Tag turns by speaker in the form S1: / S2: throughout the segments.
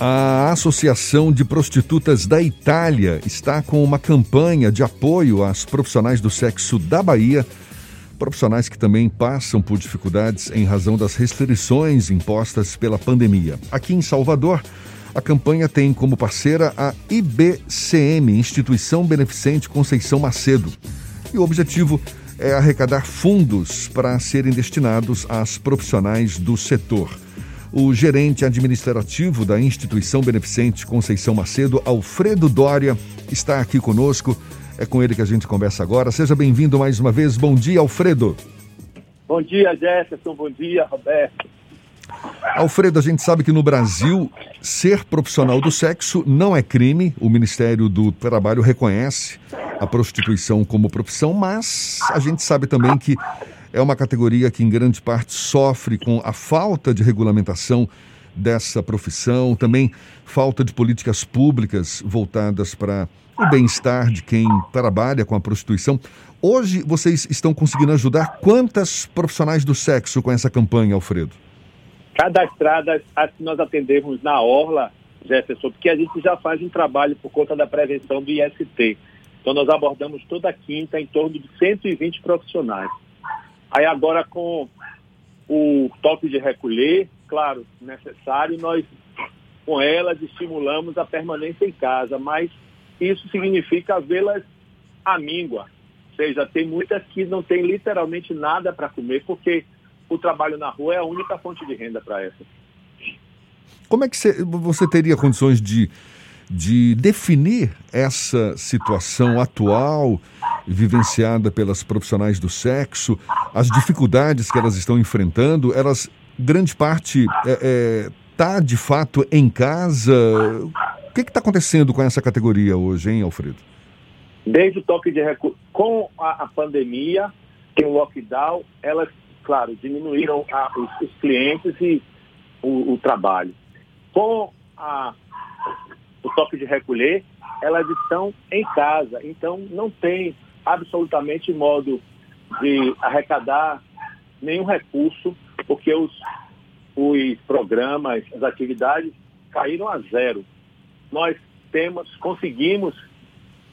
S1: A Associação de Prostitutas da Itália está com uma campanha de apoio às profissionais do sexo da Bahia, profissionais que também passam por dificuldades em razão das restrições impostas pela pandemia. Aqui em Salvador, a campanha tem como parceira a IBCM, Instituição Beneficente Conceição Macedo. E o objetivo é arrecadar fundos para serem destinados às profissionais do setor. O gerente administrativo da instituição beneficente Conceição Macedo, Alfredo Dória, está aqui conosco. É com ele que a gente conversa agora. Seja bem-vindo mais uma vez. Bom dia, Alfredo.
S2: Bom dia, Jefferson. Bom dia, Roberto.
S1: Alfredo, a gente sabe que no Brasil ser profissional do sexo não é crime. O Ministério do Trabalho reconhece a prostituição como profissão, mas a gente sabe também que é uma categoria que, em grande parte, sofre com a falta de regulamentação dessa profissão, também falta de políticas públicas voltadas para o bem-estar de quem trabalha com a prostituição. Hoje, vocês estão conseguindo ajudar quantas profissionais do sexo com essa campanha, Alfredo?
S2: Cadastradas as que nós atendemos na Orla, Jefferson, porque a gente já faz um trabalho por conta da prevenção do IST. Então, nós abordamos toda quinta em torno de 120 profissionais. Aí agora com o toque de recolher, claro, necessário, nós com elas estimulamos a permanência em casa, mas isso significa vê-las à míngua. Ou seja, tem muitas que não têm literalmente nada para comer, porque o trabalho na rua é a única fonte de renda para essas.
S1: Como é que você teria condições de, de definir essa situação atual vivenciada pelas profissionais do sexo, as dificuldades que elas estão enfrentando, elas, grande parte, está é, é, tá, de fato em casa. O que está acontecendo com essa categoria hoje, hein, Alfredo?
S2: Desde o toque de recurso, com a, a pandemia, com o lockdown, elas, claro, diminuíram a, os, os, clientes e o, o trabalho. Com a, o toque de recolher, elas estão em casa, então não tem absolutamente modo de arrecadar nenhum recurso, porque os, os programas, as atividades caíram a zero. Nós temos, conseguimos,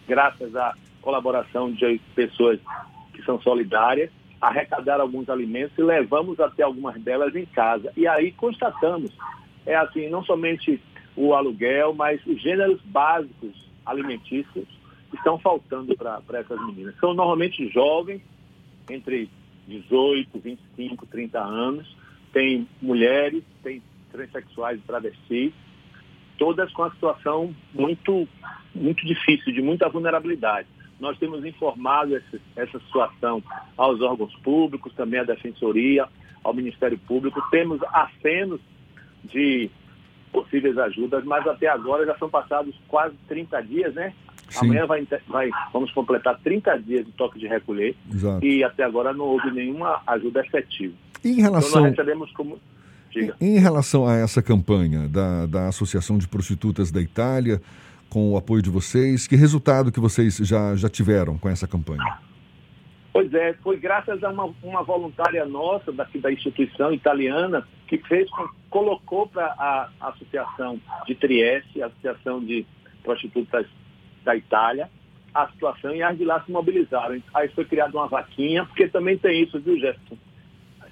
S2: graças à colaboração de pessoas que são solidárias, arrecadar alguns alimentos e levamos até algumas delas em casa. E aí constatamos, é assim, não somente o aluguel, mas os gêneros básicos alimentícios estão faltando para essas meninas. São normalmente jovens, entre 18, 25, 30 anos, tem mulheres, tem transexuais e travestis, todas com a situação muito, muito difícil, de muita vulnerabilidade. Nós temos informado essa, essa situação aos órgãos públicos, também à Defensoria, ao Ministério Público. Temos acenos de possíveis ajudas, mas até agora já são passados quase 30 dias, né? Sim. Amanhã vai, vai, vamos completar 30 dias de toque de recolher Exato. e até agora não houve nenhuma ajuda efetiva.
S1: em relação... Então nós recebemos como... Em, em relação a essa campanha da, da Associação de Prostitutas da Itália, com o apoio de vocês, que resultado que vocês já, já tiveram com essa campanha?
S2: Pois é, foi graças a uma, uma voluntária nossa daqui da instituição italiana que fez, colocou para a Associação de Trieste, a Associação de Prostitutas da Itália a situação e as de lá se mobilizaram. Aí foi criada uma vaquinha, porque também tem isso, viu, Jefferson?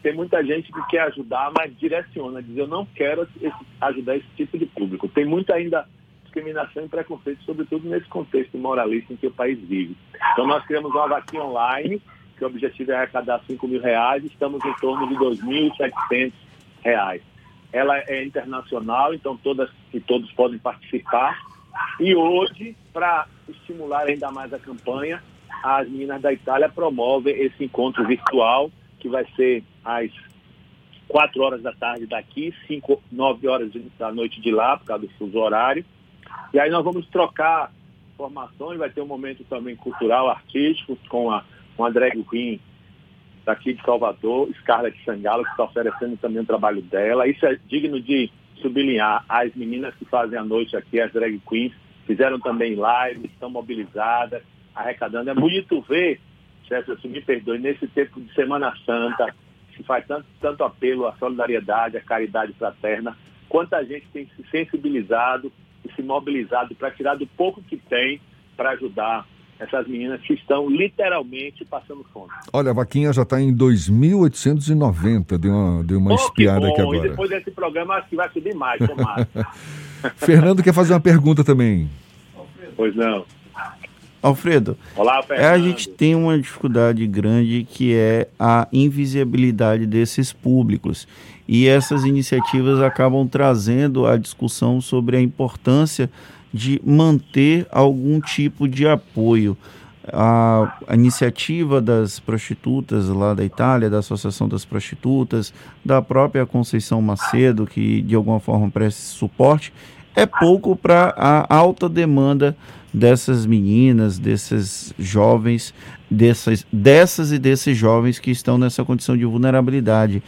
S2: Tem muita gente que quer ajudar, mas direciona, diz eu não quero esse, ajudar esse tipo de público. Tem muita ainda discriminação e preconceito, sobretudo nesse contexto moralista em que o país vive. Então nós criamos uma vaquinha online, que o objetivo é arrecadar 5 mil reais, estamos em torno de 2.700 reais. Ela é internacional, então todas e todos podem participar e hoje, para estimular ainda mais a campanha, as meninas da Itália promovem esse encontro virtual, que vai ser às 4 horas da tarde daqui, 5, 9 horas da noite de lá, por causa do fuso horário. E aí nós vamos trocar formações, vai ter um momento também cultural, artístico, com a, com drag queen daqui de Salvador, Scarlett Sangalo, que está oferecendo também o trabalho dela. Isso é digno de sublinhar as meninas que fazem a noite aqui, as drag queens, fizeram também lives, estão mobilizadas, arrecadando. É bonito ver, se me perdoe, nesse tempo de Semana Santa, se faz tanto, tanto apelo à solidariedade, à caridade fraterna, quanta gente tem se sensibilizado e se mobilizado para tirar do pouco que tem para ajudar essas meninas que estão literalmente passando fome.
S1: Olha, a vaquinha já está em 2.890, deu uma, deu uma oh, espiada aqui agora.
S2: E depois desse programa acho que vai subir mais, tomara.
S1: Fernando quer fazer uma pergunta também.
S2: Pois não.
S3: Alfredo,
S2: Olá,
S3: Fernando. a gente tem uma dificuldade grande que é a invisibilidade desses públicos. E essas iniciativas acabam trazendo a discussão sobre a importância de manter algum tipo de apoio. A, a, iniciativa das prostitutas lá da Itália, da Associação das Prostitutas, da própria Conceição Macedo, que de alguma forma presta suporte, é pouco para a alta demanda dessas meninas, desses jovens, dessas, dessas e desses jovens que estão nessa condição de vulnerabilidade.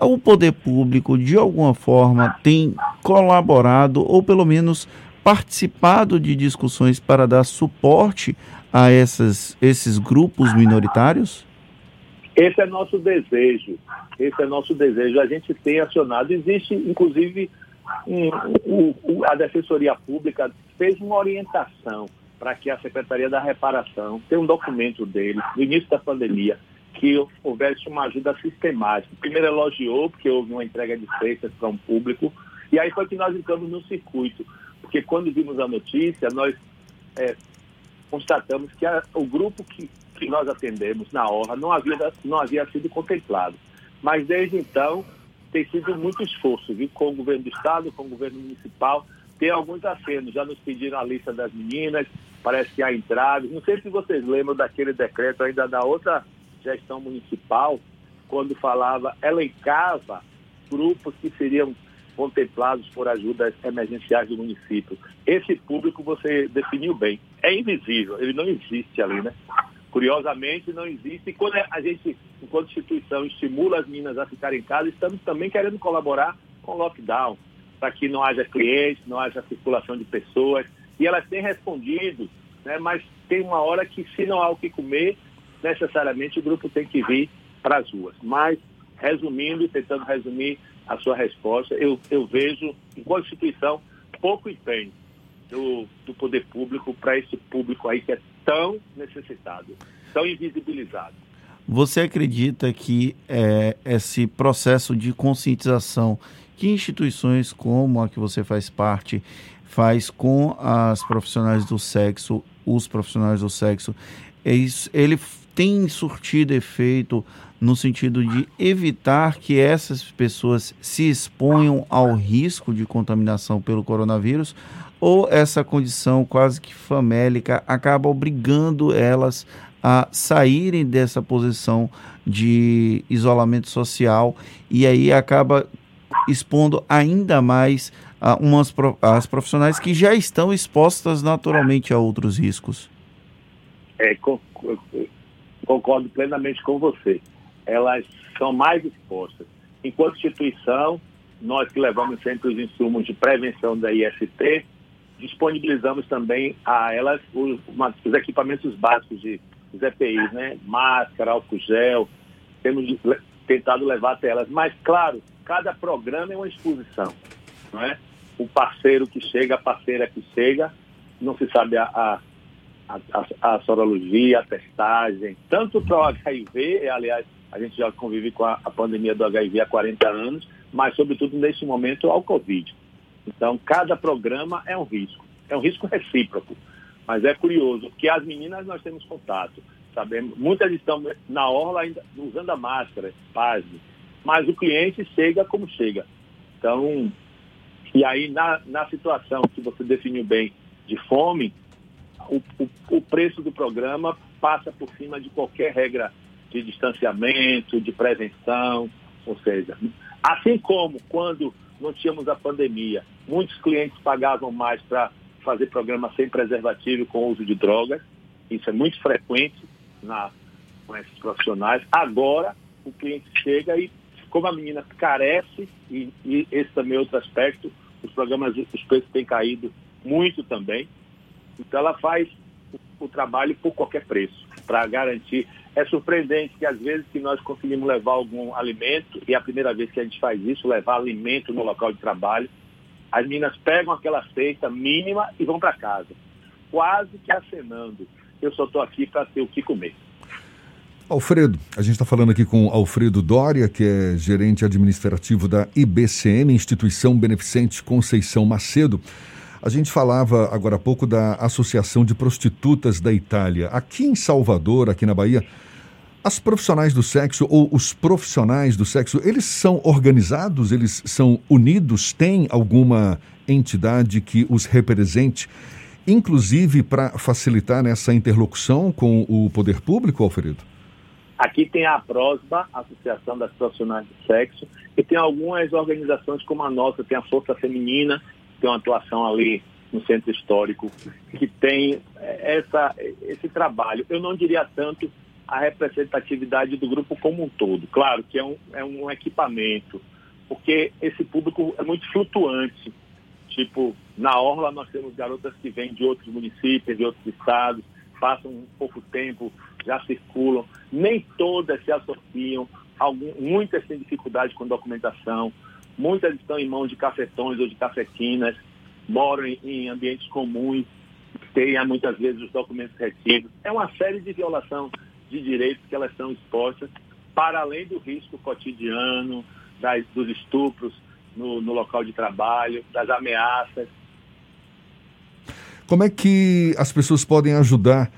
S3: O poder público, de alguma forma, tem colaborado ou pelo menos participado de discussões para dar suporte a essas, esses grupos minoritários?
S2: Esse é nosso desejo. Esse é nosso desejo. A gente tem acionado. Existe, inclusive, um, um, um, a Defensoria Pública fez uma orientação para que a Secretaria da Reparação, tem um documento dele, no início da pandemia, que houvesse uma ajuda sistemática. Primeiro elogiou, porque houve uma entrega de cestas para um público, e aí foi que nós entramos no circuito porque quando vimos a notícia, nós é, constatamos que a, o grupo que, que nós atendemos na Orla não havia, não havia sido contemplado. Mas desde então tem sido muito esforço, viu? com o governo do Estado, com o governo municipal. Tem alguns acenos, já nos pediram a lista das meninas, parece que há entraves. Não sei se vocês lembram daquele decreto ainda da outra gestão municipal, quando falava, elencava grupos que seriam contemplados por ajudas emergenciais do município. Esse público você definiu bem. É invisível, ele não existe ali, né? Curiosamente, não existe. E quando a gente, enquanto instituição, estimula as meninas a ficarem em casa, estamos também querendo colaborar com o lockdown, para que não haja clientes, não haja circulação de pessoas. E elas têm respondido, né? mas tem uma hora que, se não há o que comer, necessariamente o grupo tem que vir para as ruas. Mas, resumindo, tentando resumir, a sua resposta. Eu, eu vejo, enquanto instituição, pouco empenho do, do poder público para esse público aí que é tão necessitado, tão invisibilizado.
S3: Você acredita que é, esse processo de conscientização que instituições como a que você faz parte faz com as profissionais do sexo, os profissionais do sexo, ele tem surtido efeito no sentido de evitar que essas pessoas se exponham ao risco de contaminação pelo coronavírus, ou essa condição quase que famélica acaba obrigando elas a saírem dessa posição de isolamento social e aí acaba expondo ainda mais a umas, as profissionais que já estão expostas naturalmente a outros riscos.
S2: É, concordo plenamente com você elas são mais expostas. Enquanto instituição, nós que levamos sempre os insumos de prevenção da IST, disponibilizamos também a elas os, os equipamentos básicos de os EPIs, né? Máscara, álcool gel, temos tentado levar até elas. Mas, claro, cada programa é uma exposição, não é? O parceiro que chega, a parceira que chega, não se sabe a, a, a, a sorologia, a testagem, tanto para o HIV, aliás, a gente já convive com a, a pandemia do HIV há 40 anos, mas, sobretudo, nesse momento, ao Covid. Então, cada programa é um risco. É um risco recíproco. Mas é curioso, porque as meninas nós temos contato. Sabemos, muitas estão na orla ainda usando a máscara, pasme. Mas o cliente chega como chega. Então, e aí na, na situação que você definiu bem de fome, o, o, o preço do programa passa por cima de qualquer regra de distanciamento, de prevenção, ou seja, assim como quando não tínhamos a pandemia, muitos clientes pagavam mais para fazer programa sem preservativo com uso de drogas, isso é muito frequente na, com esses profissionais. Agora, o cliente chega e, como a menina carece, e, e esse também é outro aspecto, os programas, os preços têm caído muito também, então ela faz o, trabalho por qualquer preço, para garantir é surpreendente que às vezes que nós conseguimos levar algum alimento, e é a primeira vez que a gente faz isso, levar alimento no local de trabalho, As meninas pegam aquela cesta mínima e vão para casa, quase que acenando. Eu só estou aqui para ter o que comer.
S1: Alfredo, a gente está falando aqui com Alfredo Dória, que é gerente administrativo da IBCM, Instituição Beneficente Conceição Macedo. A gente falava agora há pouco da Associação de Prostitutas da Itália. Aqui em Salvador, aqui na Bahia, as profissionais do sexo ou os profissionais do sexo, eles são organizados, eles são unidos, tem alguma entidade que os represente, inclusive para facilitar essa interlocução com o poder público, Alfredo?
S2: Aqui tem a PROSBA, Associação das Profissionais do Sexo, e tem algumas organizações como a nossa, tem a Força Feminina, tem uma atuação ali no Centro Histórico, que tem essa, esse trabalho. Eu não diria tanto a representatividade do grupo como um todo. Claro que é um, é um equipamento, porque esse público é muito flutuante. Tipo, na Orla nós temos garotas que vêm de outros municípios, de outros estados, passam um pouco tempo, já circulam. Nem todas se associam, muitas têm dificuldade com documentação, muitas estão em mãos de cafetões ou de cafetinas, moram em, em ambientes comuns, têm muitas vezes os documentos retidos. É uma série de violação de direitos que elas são expostas, para além do risco cotidiano, das, dos estupros no, no local de trabalho, das ameaças.
S1: Como é que as pessoas podem ajudar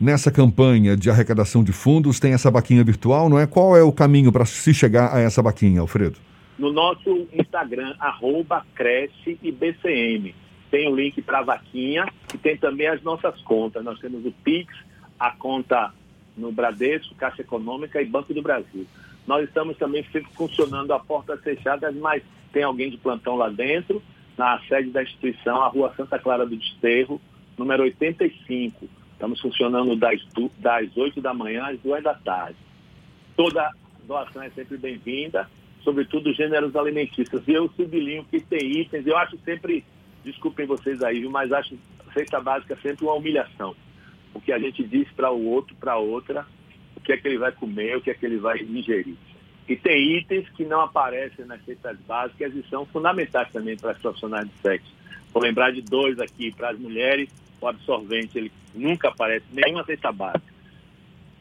S1: nessa campanha de arrecadação de fundos? Tem essa baquinha virtual, não é? Qual é o caminho para se chegar a essa baquinha, Alfredo?
S2: No nosso Instagram, arroba Cresce e BCM. Tem o link para a vaquinha e tem também as nossas contas. Nós temos o Pix, a conta no Bradesco, Caixa Econômica e Banco do Brasil. Nós estamos também funcionando a portas fechadas, mas tem alguém de plantão lá dentro, na sede da instituição, a Rua Santa Clara do Desterro, número 85. Estamos funcionando das, das 8 da manhã às 2 da tarde. Toda doação é sempre bem-vinda, sobretudo gêneros alimentícios. E eu sublinho que tem itens, eu acho sempre, desculpem vocês aí, mas acho cesta básica sempre uma humilhação o que a gente diz para o outro, para outra, o que é que ele vai comer, o que é que ele vai ingerir. E tem itens que não aparecem nas cestas básicas e são fundamentais também para as profissionais de sexo. Vou lembrar de dois aqui, para as mulheres, o absorvente, ele nunca aparece nenhuma cesta básica.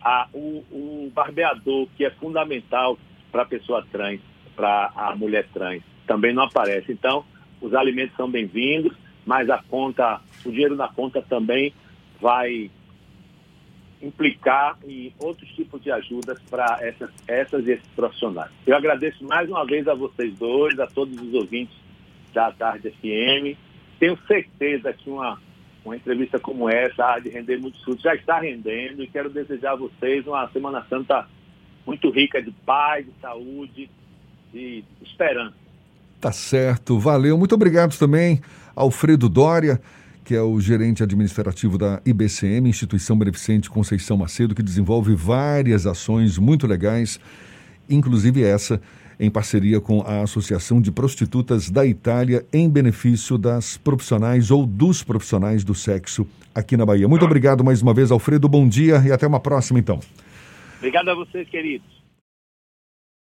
S2: Ah, o, o barbeador, que é fundamental para a pessoa trans, para a mulher trans, também não aparece. Então, os alimentos são bem-vindos, mas a conta, o dinheiro na conta também vai implicar em outros tipos de ajudas para essas, essas e esses profissionais. Eu agradeço mais uma vez a vocês dois, a todos os ouvintes da Tarde FM. Tenho certeza que uma, uma entrevista como essa de render muitos frutos. Já está rendendo e quero desejar a vocês uma Semana Santa muito rica de paz, de saúde e esperança.
S1: Tá certo, valeu. Muito obrigado também, Alfredo Dória que é o gerente administrativo da IBCM, Instituição Beneficente Conceição Macedo, que desenvolve várias ações muito legais, inclusive essa em parceria com a Associação de Prostitutas da Itália, em benefício das profissionais ou dos profissionais do sexo aqui na Bahia. Muito obrigado mais uma vez, Alfredo. Bom dia e até uma próxima, então.
S2: Obrigado a vocês, queridos.